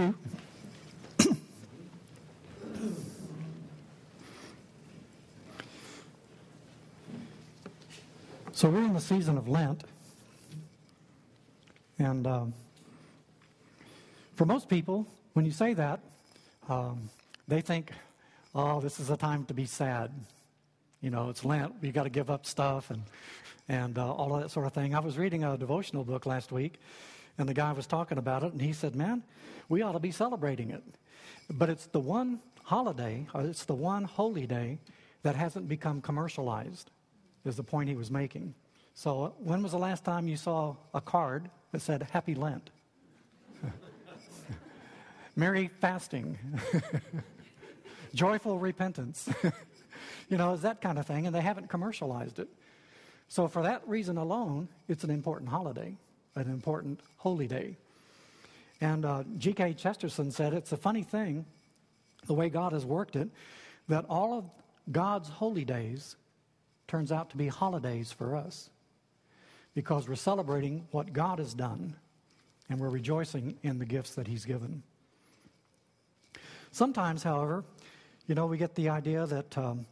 you. so we're in the season of Lent. And um, for most people, when you say that, um, they think, oh, this is a time to be sad. You know, it's Lent. You got to give up stuff and, and uh, all of that sort of thing. I was reading a devotional book last week, and the guy was talking about it, and he said, man, we ought to be celebrating it. But it's the one holiday, it's the one holy day that hasn't become commercialized, is the point he was making. So, when was the last time you saw a card that said Happy Lent? Merry fasting, joyful repentance. you know, it's that kind of thing, and they haven't commercialized it. So, for that reason alone, it's an important holiday, an important holy day. And uh, G.K. Chesterton said it's a funny thing, the way God has worked it, that all of God's holy days turns out to be holidays for us because we're celebrating what God has done and we're rejoicing in the gifts that He's given. Sometimes, however, you know, we get the idea that um,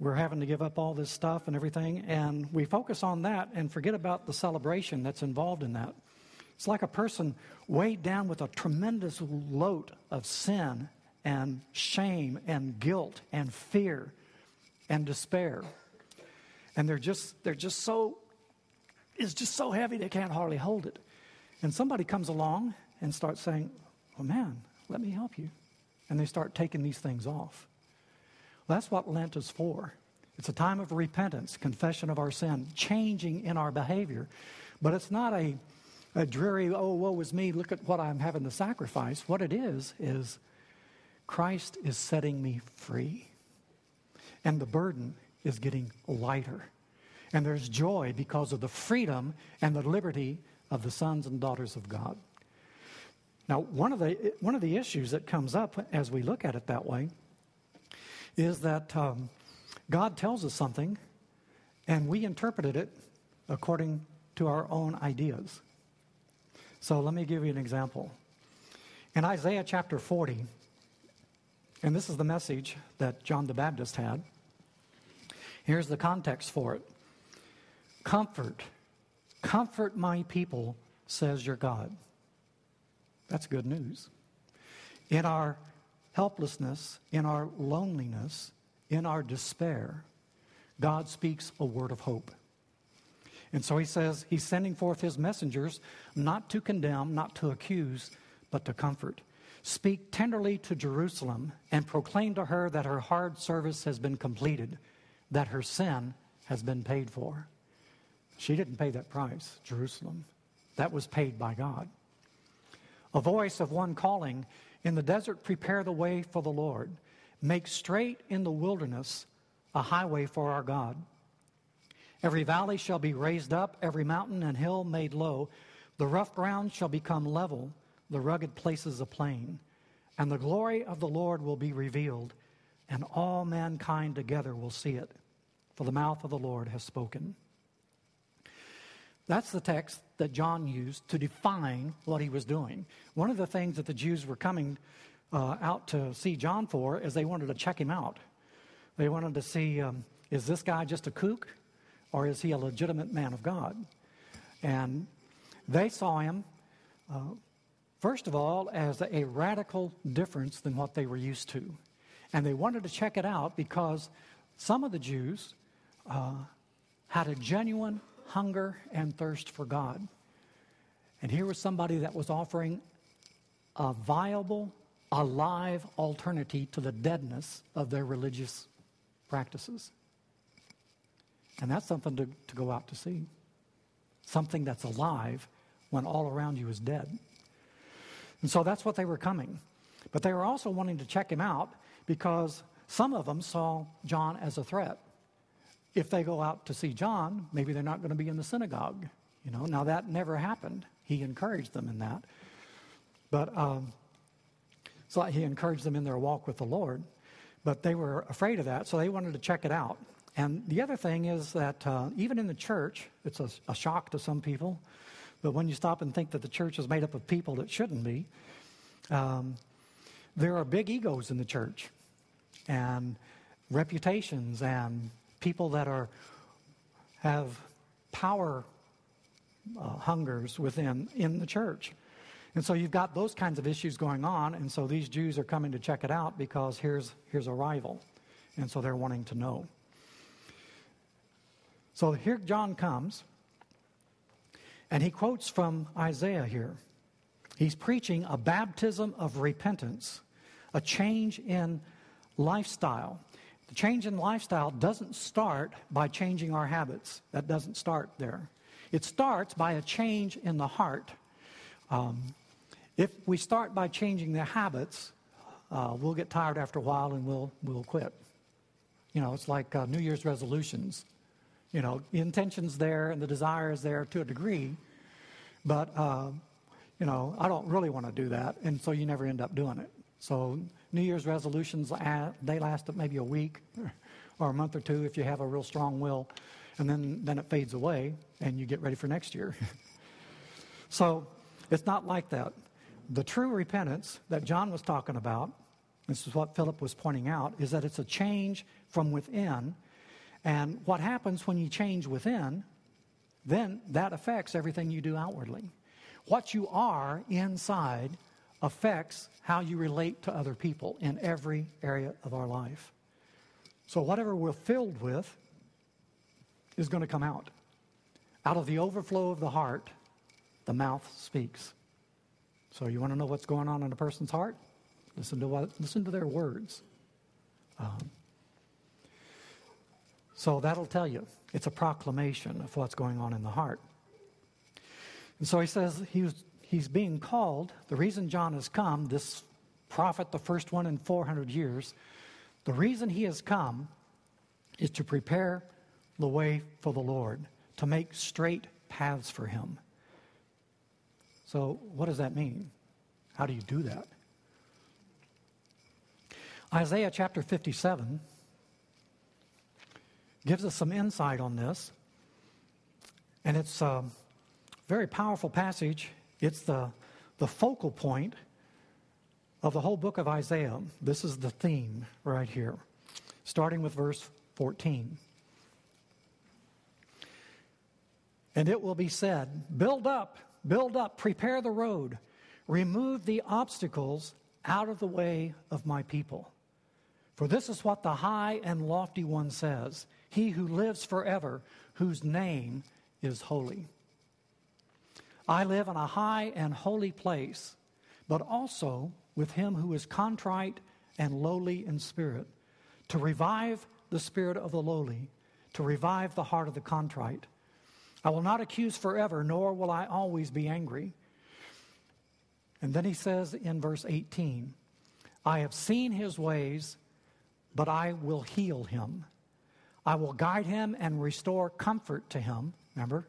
we're having to give up all this stuff and everything, and we focus on that and forget about the celebration that's involved in that. It's like a person weighed down with a tremendous load of sin and shame and guilt and fear and despair. And they're just they're just so it's just so heavy they can't hardly hold it. And somebody comes along and starts saying, Well man, let me help you and they start taking these things off. That's what Lent is for. It's a time of repentance, confession of our sin, changing in our behavior. But it's not a, a dreary, oh, woe is me, look at what I'm having to sacrifice. What it is, is Christ is setting me free. And the burden is getting lighter. And there's joy because of the freedom and the liberty of the sons and daughters of God. Now, one of the, one of the issues that comes up as we look at it that way is that um, God tells us something and we interpreted it according to our own ideas. So let me give you an example. In Isaiah chapter 40, and this is the message that John the Baptist had, here's the context for it Comfort, comfort my people, says your God. That's good news. In our helplessness, in our loneliness, in our despair, God speaks a word of hope. And so he says he's sending forth his messengers not to condemn, not to accuse, but to comfort. Speak tenderly to Jerusalem and proclaim to her that her hard service has been completed, that her sin has been paid for. She didn't pay that price, Jerusalem. That was paid by God a voice of one calling, In the desert, prepare the way for the Lord. Make straight in the wilderness a highway for our God. Every valley shall be raised up, every mountain and hill made low. The rough ground shall become level, the rugged places a plain. And the glory of the Lord will be revealed, and all mankind together will see it. For the mouth of the Lord has spoken. That's the text that John used to define what he was doing. One of the things that the Jews were coming uh, out to see John for is they wanted to check him out. They wanted to see um, is this guy just a kook or is he a legitimate man of God? And they saw him, uh, first of all, as a radical difference than what they were used to. And they wanted to check it out because some of the Jews uh, had a genuine hunger and thirst for God. And here was somebody that was offering a viable, alive alternative to the deadness of their religious practices. And that's something to, to go out to see. Something that's alive when all around you is dead. And so that's what they were coming. But they were also wanting to check him out because some of them saw John as a threat if they go out to see John, maybe they're not going to be in the synagogue. You know, now that never happened. He encouraged them in that. But um, so he encouraged them in their walk with the Lord. But they were afraid of that, so they wanted to check it out. And the other thing is that uh, even in the church, it's a, a shock to some people. But when you stop and think that the church is made up of people that shouldn't be, Um, there are big egos in the church, and reputations, and people that are have power uh, hungers within in the church. And so you've got those kinds of issues going on, and so these Jews are coming to check it out because here's here's a rival, and so they're wanting to know. So here John comes, and he quotes from Isaiah here. He's preaching a baptism of repentance, a change in lifestyle. The change in lifestyle doesn't start by changing our habits. That doesn't start there. It starts by a change in the heart. Um, if we start by changing the habits, uh, we'll get tired after a while and we'll, we'll quit. You know, it's like uh, New Year's resolutions. You know, the intention's there and the desire is there to a degree, but, uh, you know, I don't really want to do that, and so you never end up doing it. So New Year's resolutions, they last maybe a week or a month or two if you have a real strong will, and then, then it fades away and you get ready for next year. so it's not like that. The true repentance that John was talking about, this is what Philip was pointing out, is that it's a change from within. And what happens when you change within, then that affects everything you do outwardly. What you are inside affects how you relate to other people in every area of our life. So, whatever we're filled with is going to come out. Out of the overflow of the heart, the mouth speaks. So, you want to know what's going on in a person's heart? Listen to, what, listen to their words. Um, so, that'll tell you. It's a proclamation of what's going on in the heart. And so he says he was he's being called, the reason John has come, this prophet, the first one in 400 years, the reason he has come is to prepare the way for the Lord, to make straight paths for him. So, what does that mean? How do you do that? Isaiah chapter 57 gives us some insight on this, and it's a very powerful passage. It's the, the focal point of the whole book of Isaiah. This is the theme right here, starting with verse 14. And it will be said, Build up, build up, prepare the road, remove the obstacles out of the way of my people. For this is what the high and lofty one says He who lives forever, whose name is holy. I live in a high and holy place, but also with him who is contrite and lowly in spirit, to revive the spirit of the lowly, to revive the heart of the contrite. I will not accuse forever, nor will I always be angry. And then he says in verse 18, I have seen his ways, but I will heal him. I will guide him and restore comfort to him. Remember?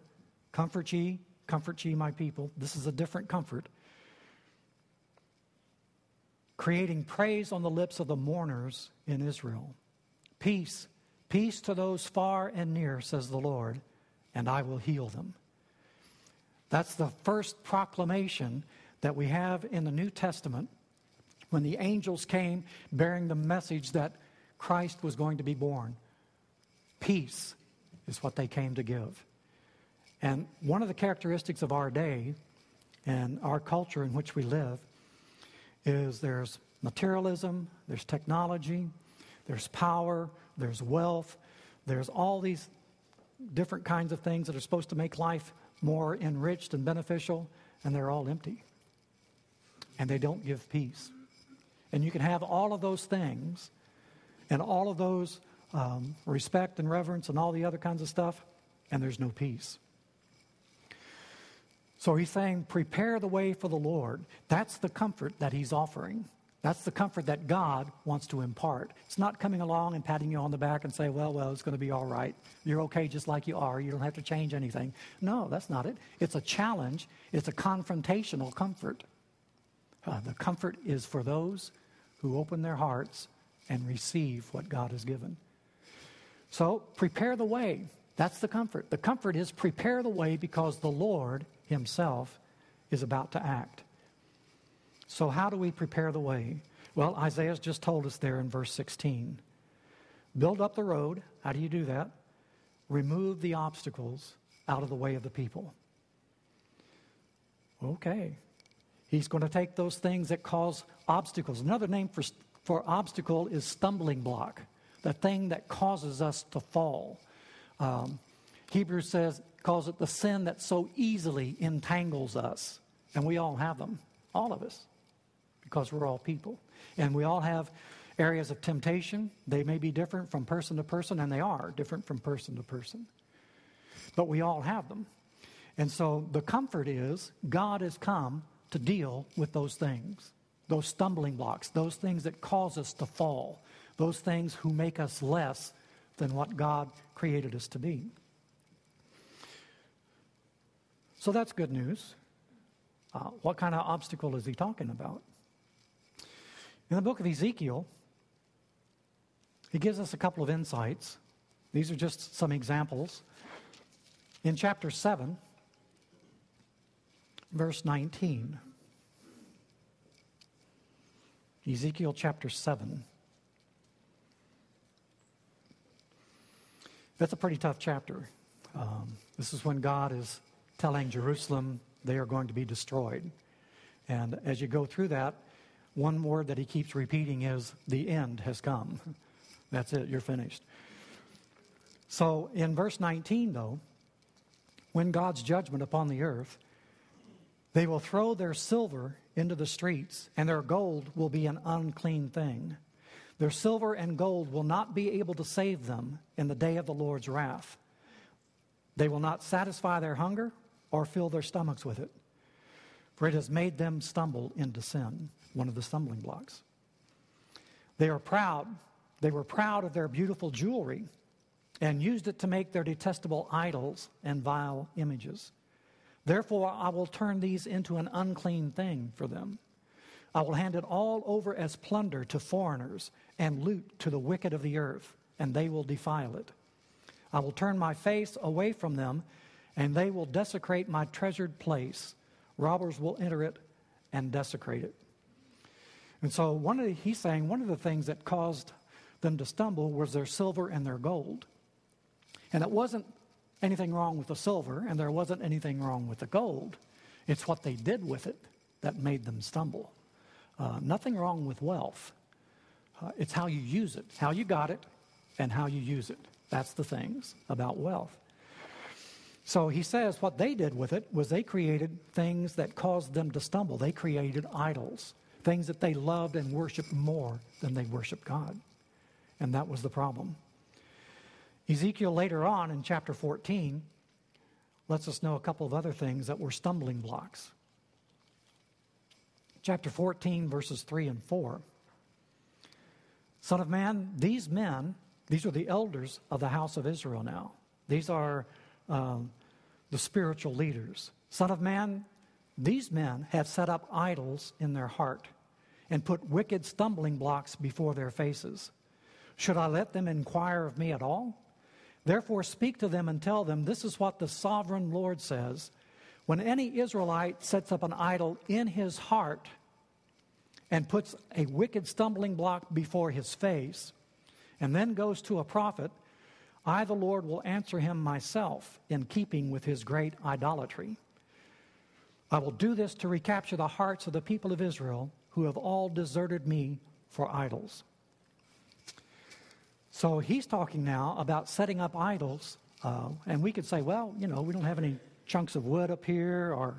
Comfort ye, Comfort ye, my people. This is a different comfort. Creating praise on the lips of the mourners in Israel. Peace, peace to those far and near, says the Lord, and I will heal them. That's the first proclamation that we have in the New Testament when the angels came bearing the message that Christ was going to be born. Peace is what they came to give. And one of the characteristics of our day and our culture in which we live is there's materialism, there's technology, there's power, there's wealth, there's all these different kinds of things that are supposed to make life more enriched and beneficial, and they're all empty. And they don't give peace. And you can have all of those things and all of those um, respect and reverence and all the other kinds of stuff, and there's no peace. So he's saying, prepare the way for the Lord. That's the comfort that he's offering. That's the comfort that God wants to impart. It's not coming along and patting you on the back and say, well, well, it's going to be all right. You're okay just like you are. You don't have to change anything. No, that's not it. It's a challenge, it's a confrontational comfort. Uh, the comfort is for those who open their hearts and receive what God has given. So prepare the way. That's the comfort. The comfort is prepare the way because the Lord himself is about to act. So, how do we prepare the way? Well, Isaiah's just told us there in verse 16. Build up the road. How do you do that? Remove the obstacles out of the way of the people. Okay. He's going to take those things that cause obstacles. Another name for, for obstacle is stumbling block, the thing that causes us to fall. Um, Hebrews says, calls it the sin that so easily entangles us. And we all have them, all of us, because we're all people. And we all have areas of temptation. They may be different from person to person, and they are different from person to person. But we all have them. And so the comfort is God has come to deal with those things, those stumbling blocks, those things that cause us to fall, those things who make us less than what God created us to be. So that's good news. Uh, what kind of obstacle is he talking about? In the book of Ezekiel, he gives us a couple of insights. These are just some examples. In chapter 7, verse 19, Ezekiel chapter 7. That's a pretty tough chapter. Um, this is when God is telling Jerusalem they are going to be destroyed. And as you go through that, one word that he keeps repeating is, The end has come. That's it, you're finished. So in verse 19, though, when God's judgment upon the earth, they will throw their silver into the streets, and their gold will be an unclean thing. Their silver and gold will not be able to save them in the day of the Lord's wrath. They will not satisfy their hunger or fill their stomachs with it, for it has made them stumble into sin, one of the stumbling blocks. They are proud. They were proud of their beautiful jewelry and used it to make their detestable idols and vile images. Therefore, I will turn these into an unclean thing for them. I will hand it all over as plunder to foreigners and loot to the wicked of the earth, and they will defile it. I will turn my face away from them, and they will desecrate my treasured place. Robbers will enter it and desecrate it. And so, one of the, he's saying one of the things that caused them to stumble was their silver and their gold. And it wasn't anything wrong with the silver, and there wasn't anything wrong with the gold. It's what they did with it that made them stumble. Uh, nothing wrong with wealth. Uh, it's how you use it, how you got it, and how you use it. That's the things about wealth. So he says what they did with it was they created things that caused them to stumble. They created idols, things that they loved and worshiped more than they worshiped God. And that was the problem. Ezekiel later on in chapter 14 lets us know a couple of other things that were stumbling blocks. Chapter 14, verses 3 and 4. Son of man, these men, these are the elders of the house of Israel now. These are um, the spiritual leaders. Son of man, these men have set up idols in their heart and put wicked stumbling blocks before their faces. Should I let them inquire of me at all? Therefore, speak to them and tell them this is what the sovereign Lord says. When any Israelite sets up an idol in his heart and puts a wicked stumbling block before his face, and then goes to a prophet, I, the Lord, will answer him myself in keeping with his great idolatry. I will do this to recapture the hearts of the people of Israel who have all deserted me for idols. So he's talking now about setting up idols. Uh, and we could say, well, you know, we don't have any chunks of wood up here, or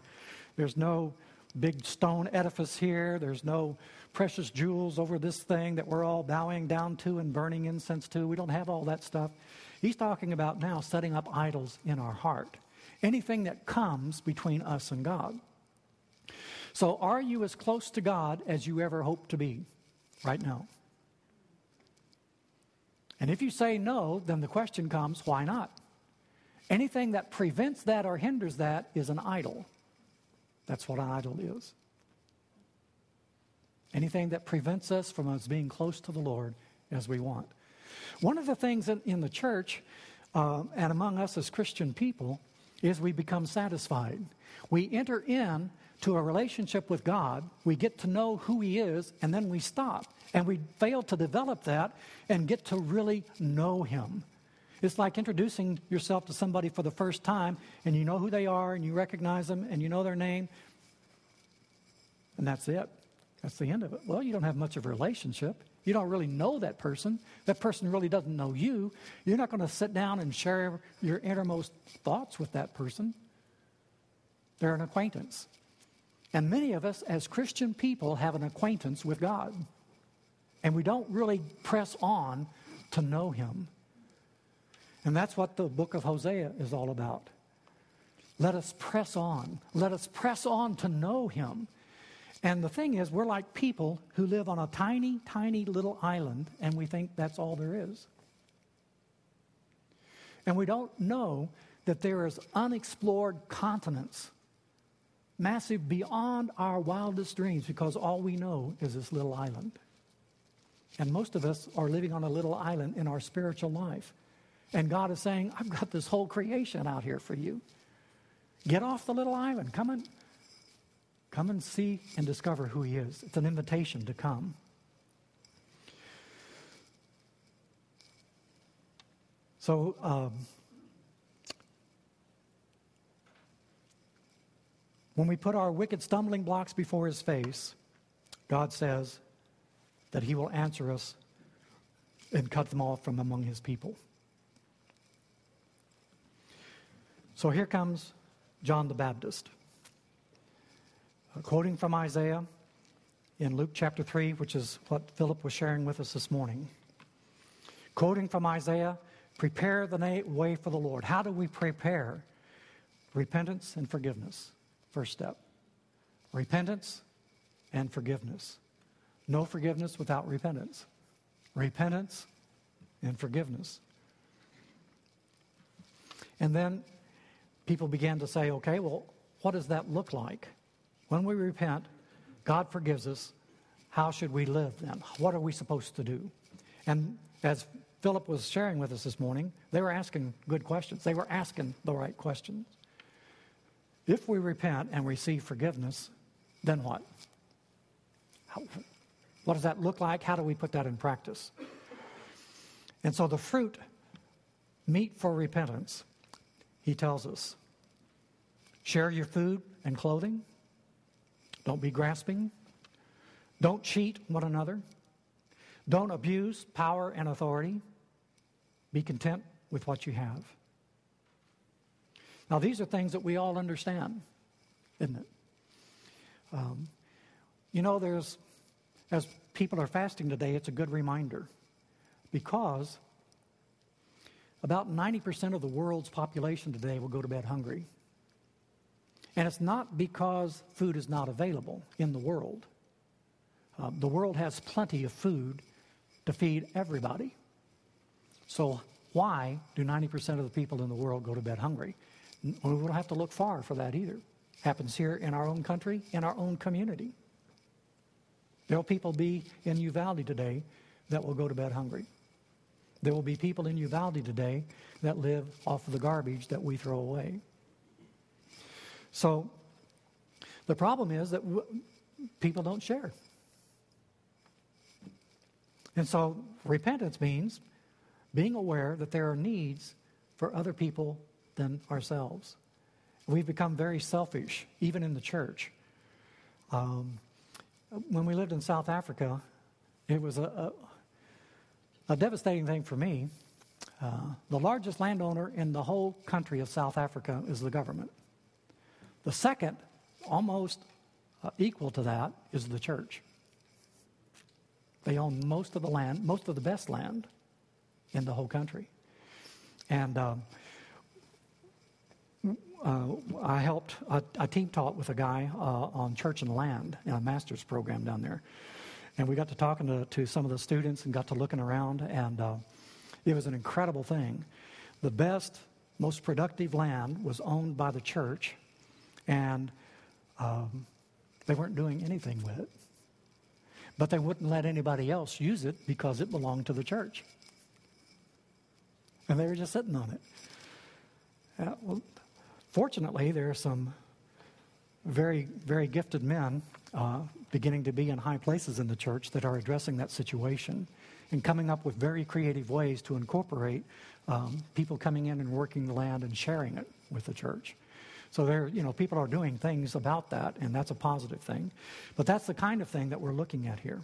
there's no big stone edifice here, there's no precious jewels over this thing that we're all bowing down to and burning incense to. We don't have all that stuff. He's talking about now setting up idols in our heart. Anything that comes between us and God. So, are you as close to God as you ever hope to be right now? And if you say no, then the question comes why not? Anything that prevents that or hinders that is an idol. That's what an idol is. Anything that prevents us from us being close to the Lord as we want. One of the things in, in the church uh, and among us as Christian people is we become satisfied. We enter in to a relationship with God, we get to know who He is, and then we stop. And we fail to develop that and get to really know Him. It's like introducing yourself to somebody for the first time, and you know who they are, and you recognize them, and you know their name, and that's it. That's the end of it. Well, you don't have much of a relationship. You don't really know that person. That person really doesn't know you. You're not going to sit down and share your innermost thoughts with that person. They're an acquaintance. And many of us, as Christian people, have an acquaintance with God. And we don't really press on to know Him. And that's what the book of Hosea is all about. Let us press on. Let us press on to know Him. And the thing is, we're like people who live on a tiny, tiny little island, and we think that's all there is. And we don't know that there is unexplored continents, massive beyond our wildest dreams, because all we know is this little island. And most of us are living on a little island in our spiritual life. And God is saying, I've got this whole creation out here for you. Get off the little island. Come and come and see and discover who he is. It's an invitation to come. So um, when we put our wicked stumbling blocks before his face, God says that he will answer us and cut them off from among his people. So here comes John the Baptist. Quoting from Isaiah in Luke chapter 3, which is what Philip was sharing with us this morning. Quoting from Isaiah, prepare the way for the Lord. How do we prepare? Repentance and forgiveness. First step. Repentance and forgiveness. No forgiveness without repentance. Repentance and forgiveness. And then people began to say, okay, well, what does that look like? When we repent, God forgives us. How should we live then? What are we supposed to do? And as Philip was sharing with us this morning, they were asking good questions. They were asking the right questions. If we repent and receive forgiveness, then what? How, what does that look like? How do we put that in practice? And so the fruit, meet for repentance, he tells us share your food and clothing, don't be grasping, don't cheat one another, don't abuse power and authority, be content with what you have. Now, these are things that we all understand, isn't it? Um, you know, there's, as people are fasting today, it's a good reminder because about 90% of the world's population today will go to bed hungry. And it's not because food is not available in the world. Uh, the world has plenty of food to feed everybody. So, why do 90% of the people in the world go to bed hungry? We don't have to look far for that either. Happens here in our own country, in our own community. There will people be in Uvalde today that will go to bed hungry. There will be people in Uvalde today that live off of the garbage that we throw away. So the problem is that w- people don't share. And so repentance means being aware that there are needs for other people than ourselves. We've become very selfish, even in the church. Um, when we lived in South Africa, it was a, a, a devastating thing for me. Uh, the largest landowner in the whole country of South Africa is the government. The second, almost uh, equal to that, is the church. They own most of the land, most of the best land in the whole country. And um, uh, I helped, I, team taught with a guy uh, on church and land in a master's program down there. And we got to talking to, to some of the students and got to looking around, and uh, it was an incredible thing. The best, most productive land was owned by the church, and um, they weren't doing anything with it. But they wouldn't let anybody else use it because it belonged to the church. And they were just sitting on it. Uh, well, fortunately, there are some very, very gifted men uh, beginning to be in high places in the church that are addressing that situation and coming up with very creative ways to incorporate um, people coming in and working the land and sharing it with the church. So there, you know, people are doing things about that, and that's a positive thing. But that's the kind of thing that we're looking at here.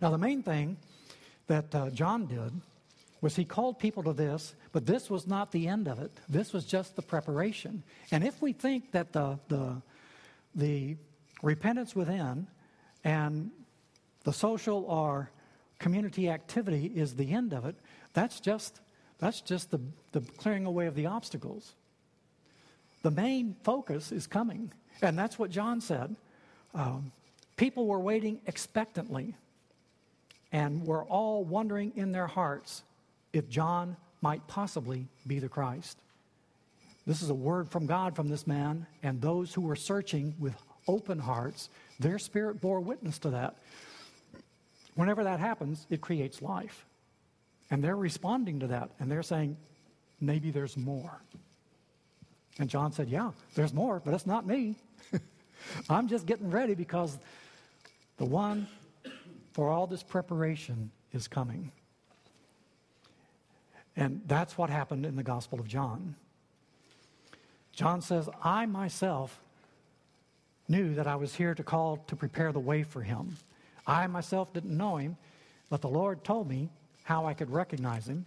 Now, the main thing that uh, John did was he called people to this, but this was not the end of it. This was just the preparation. And if we think that the the the repentance within and the social or community activity is the end of it, that's just that's just the, the clearing away of the obstacles. The main focus is coming. And that's what John said. Um, people were waiting expectantly and were all wondering in their hearts if John might possibly be the Christ. This is a word from God from this man, and those who were searching with open hearts, their spirit bore witness to that. Whenever that happens, it creates life. And they're responding to that, and they're saying, maybe there's more. And John said, Yeah, there's more, but it's not me. I'm just getting ready because the one for all this preparation is coming. And that's what happened in the Gospel of John. John says, I myself knew that I was here to call to prepare the way for him. I myself didn't know him, but the Lord told me how I could recognize him.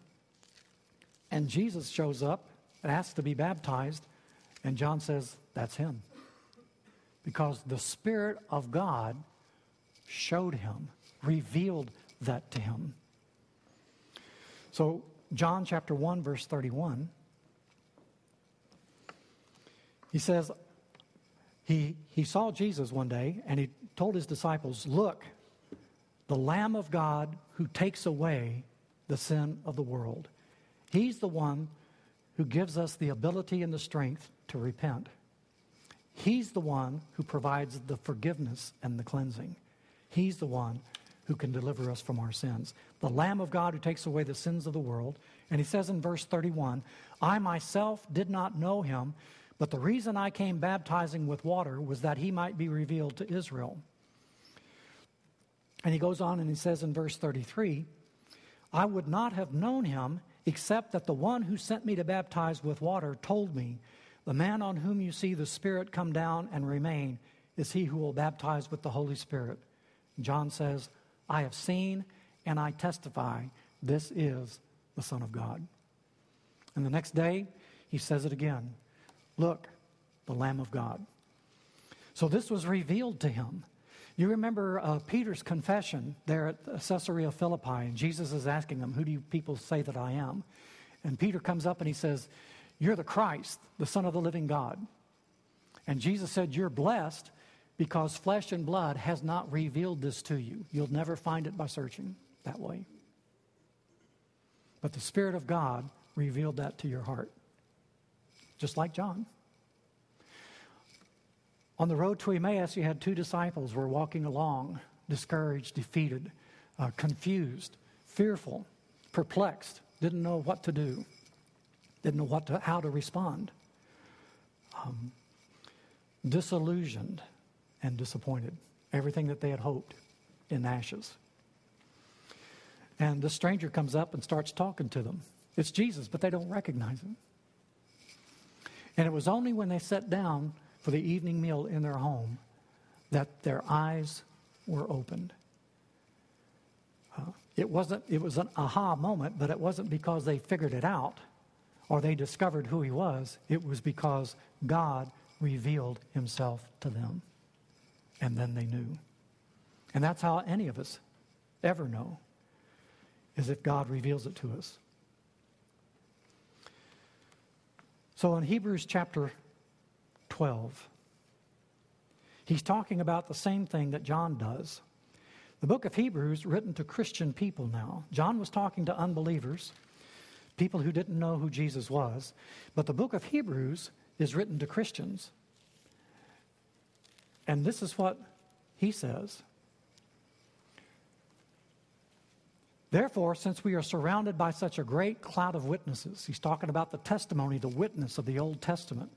And Jesus shows up and asks to be baptized. And John says, That's him. Because the Spirit of God showed him, revealed that to him. So, John chapter 1, verse 31, he says, he, he saw Jesus one day and he told his disciples, Look, the Lamb of God who takes away the sin of the world. He's the one who gives us the ability and the strength to repent. He's the one who provides the forgiveness and the cleansing. He's the one who can deliver us from our sins. The Lamb of God who takes away the sins of the world. And he says in verse 31 I myself did not know him, but the reason I came baptizing with water was that he might be revealed to Israel. And he goes on and he says in verse 33 I would not have known him except that the one who sent me to baptize with water told me the man on whom you see the Spirit come down and remain is he who will baptize with the Holy Spirit. John says, I have seen and I testify this is the Son of God. And the next day, he says it again Look, the Lamb of God. So this was revealed to him. You remember uh, Peter's confession there at Caesarea Philippi, and Jesus is asking him, Who do you people say that I am? And Peter comes up and he says, you're the Christ, the Son of the living God. And Jesus said, You're blessed because flesh and blood has not revealed this to you. You'll never find it by searching that way. But the Spirit of God revealed that to your heart, just like John. On the road to Emmaus, you had two disciples were walking along, discouraged, defeated, uh, confused, fearful, perplexed, didn't know what to do didn't know what to, how to respond, um, disillusioned and disappointed. Everything that they had hoped in ashes. And the stranger comes up and starts talking to them. It's Jesus, but they don't recognize him. And it was only when they sat down for the evening meal in their home that their eyes were opened. Uh, it wasn't it was an aha moment, but it wasn't because they figured it out or they discovered who he was, it was because God revealed himself to them. And then they knew. And that's how any of us ever know, is if God reveals it to us. So in Hebrews chapter 12, he's talking about the same thing that John does. The book of Hebrews, written to Christian people now. John was talking to unbelievers people who didn't know who Jesus was. But the book of Hebrews is written to Christians. And this is what he says. Therefore, since we are surrounded by such a great cloud of witnesses, he's talking about the testimony, the witness of the Old Testament.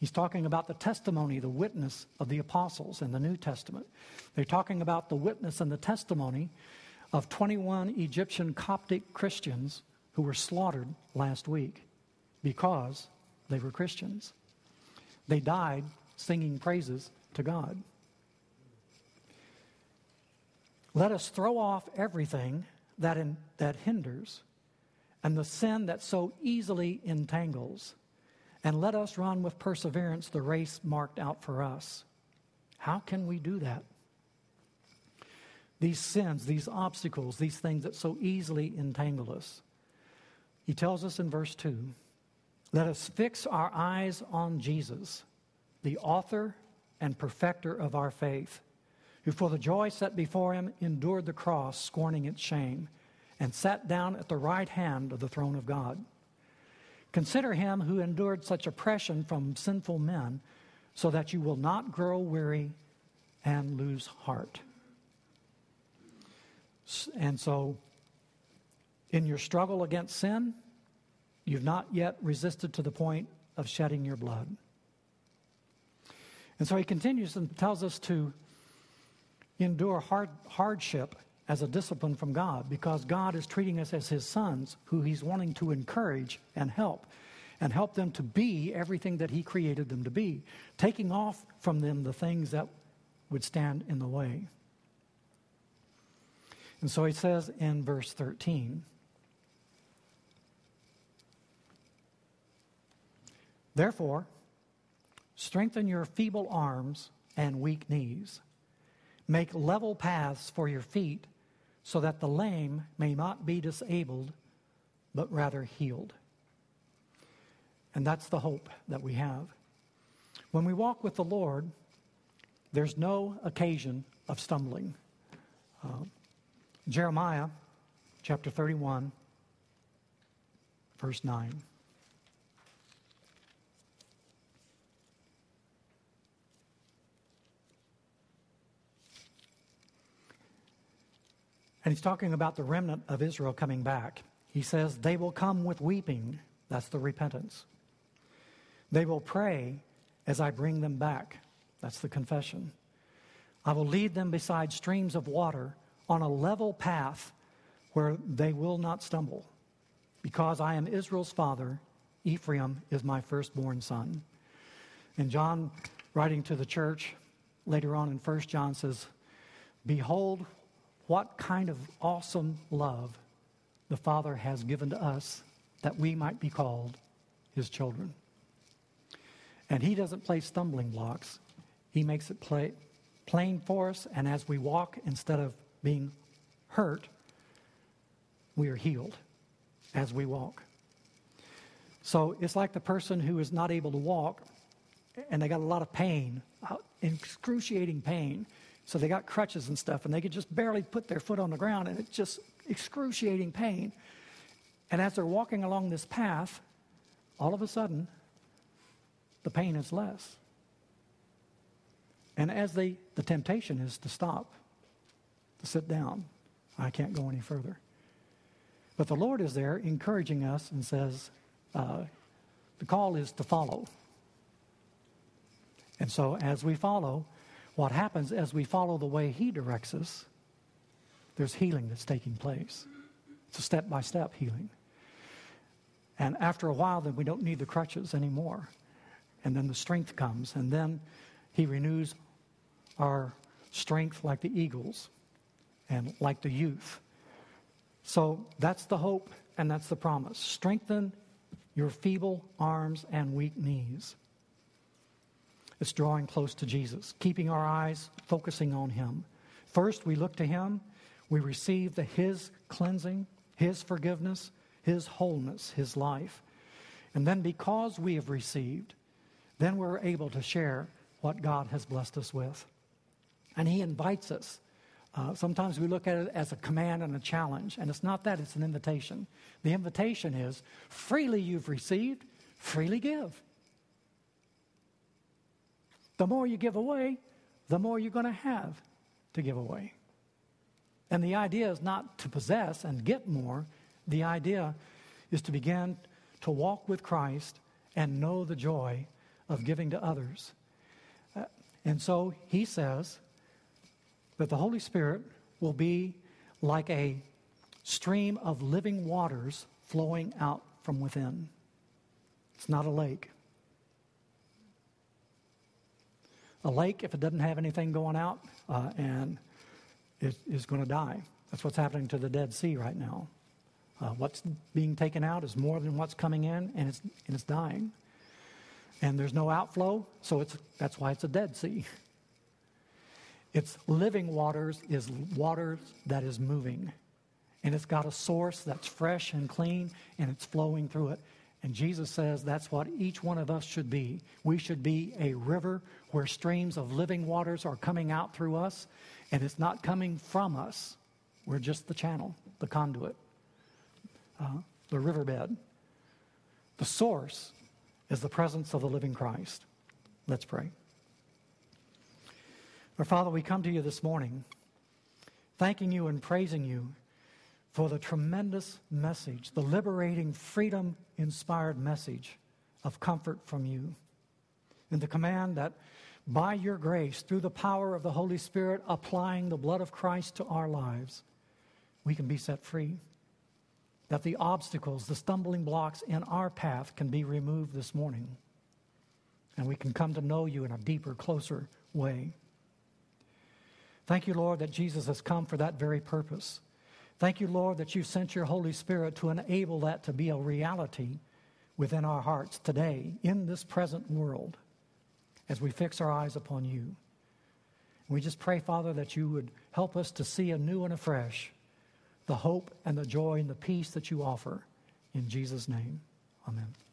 He's talking about the testimony, the witness of the apostles in the New Testament. They're talking about the witness and the testimony of 21 Egyptian Coptic Christians who were slaughtered last week because they were Christians. They died singing praises to God. Let us throw off everything that, in, that hinders and the sin that so easily entangles, and let us run with perseverance the race marked out for us. How can we do that? These sins, these obstacles, these things that so easily entangle us. He tells us in verse 2 let us fix our eyes on Jesus, the author and perfecter of our faith, who for the joy set before him endured the cross, scorning its shame, and sat down at the right hand of the throne of God. Consider him who endured such oppression from sinful men, so that you will not grow weary and lose heart. And so, in your struggle against sin, You've not yet resisted to the point of shedding your blood. And so he continues and tells us to endure hard, hardship as a discipline from God because God is treating us as his sons who he's wanting to encourage and help and help them to be everything that he created them to be, taking off from them the things that would stand in the way. And so he says in verse 13, Therefore, strengthen your feeble arms and weak knees. Make level paths for your feet so that the lame may not be disabled, but rather healed. And that's the hope that we have. When we walk with the Lord, there's no occasion of stumbling. Uh, Jeremiah chapter 31, verse 9. And he's talking about the remnant of Israel coming back. He says, They will come with weeping. That's the repentance. They will pray as I bring them back. That's the confession. I will lead them beside streams of water on a level path where they will not stumble. Because I am Israel's father, Ephraim is my firstborn son. And John, writing to the church later on in 1 John, says, Behold, what kind of awesome love the Father has given to us that we might be called his children. And he doesn't play stumbling blocks, he makes it play, plain for us. And as we walk, instead of being hurt, we are healed as we walk. So it's like the person who is not able to walk and they got a lot of pain, uh, excruciating pain. So they got crutches and stuff, and they could just barely put their foot on the ground, and it's just excruciating pain. And as they're walking along this path, all of a sudden, the pain is less. And as they, the temptation is to stop, to sit down. I can't go any further. But the Lord is there encouraging us and says, uh, the call is to follow. And so as we follow, what happens as we follow the way He directs us, there's healing that's taking place. It's a step by step healing. And after a while, then we don't need the crutches anymore. And then the strength comes, and then He renews our strength like the eagles and like the youth. So that's the hope and that's the promise. Strengthen your feeble arms and weak knees. It's drawing close to Jesus, keeping our eyes focusing on Him. First, we look to Him, we receive the, His cleansing, His forgiveness, His wholeness, His life. And then, because we have received, then we're able to share what God has blessed us with. And He invites us. Uh, sometimes we look at it as a command and a challenge, and it's not that, it's an invitation. The invitation is freely you've received, freely give. The more you give away, the more you're going to have to give away. And the idea is not to possess and get more. The idea is to begin to walk with Christ and know the joy of giving to others. Uh, and so he says that the Holy Spirit will be like a stream of living waters flowing out from within. It's not a lake. A lake, if it doesn't have anything going out, uh, and it is going to die. That's what's happening to the Dead Sea right now. Uh, what's being taken out is more than what's coming in, and it's, and it's dying. And there's no outflow, so it's, that's why it's a Dead Sea. It's living waters is waters that is moving. And it's got a source that's fresh and clean, and it's flowing through it. And Jesus says that's what each one of us should be. We should be a river where streams of living waters are coming out through us, and it's not coming from us. We're just the channel, the conduit, uh, the riverbed. The source is the presence of the living Christ. Let's pray. Our Father, we come to you this morning thanking you and praising you for the tremendous message, the liberating, freedom inspired message of comfort from you. And the command that by your grace, through the power of the Holy Spirit, applying the blood of Christ to our lives, we can be set free. That the obstacles, the stumbling blocks in our path can be removed this morning. And we can come to know you in a deeper, closer way. Thank you, Lord, that Jesus has come for that very purpose. Thank you, Lord, that you sent your Holy Spirit to enable that to be a reality within our hearts today, in this present world, as we fix our eyes upon you. We just pray, Father, that you would help us to see anew and afresh the hope and the joy and the peace that you offer. In Jesus' name, amen.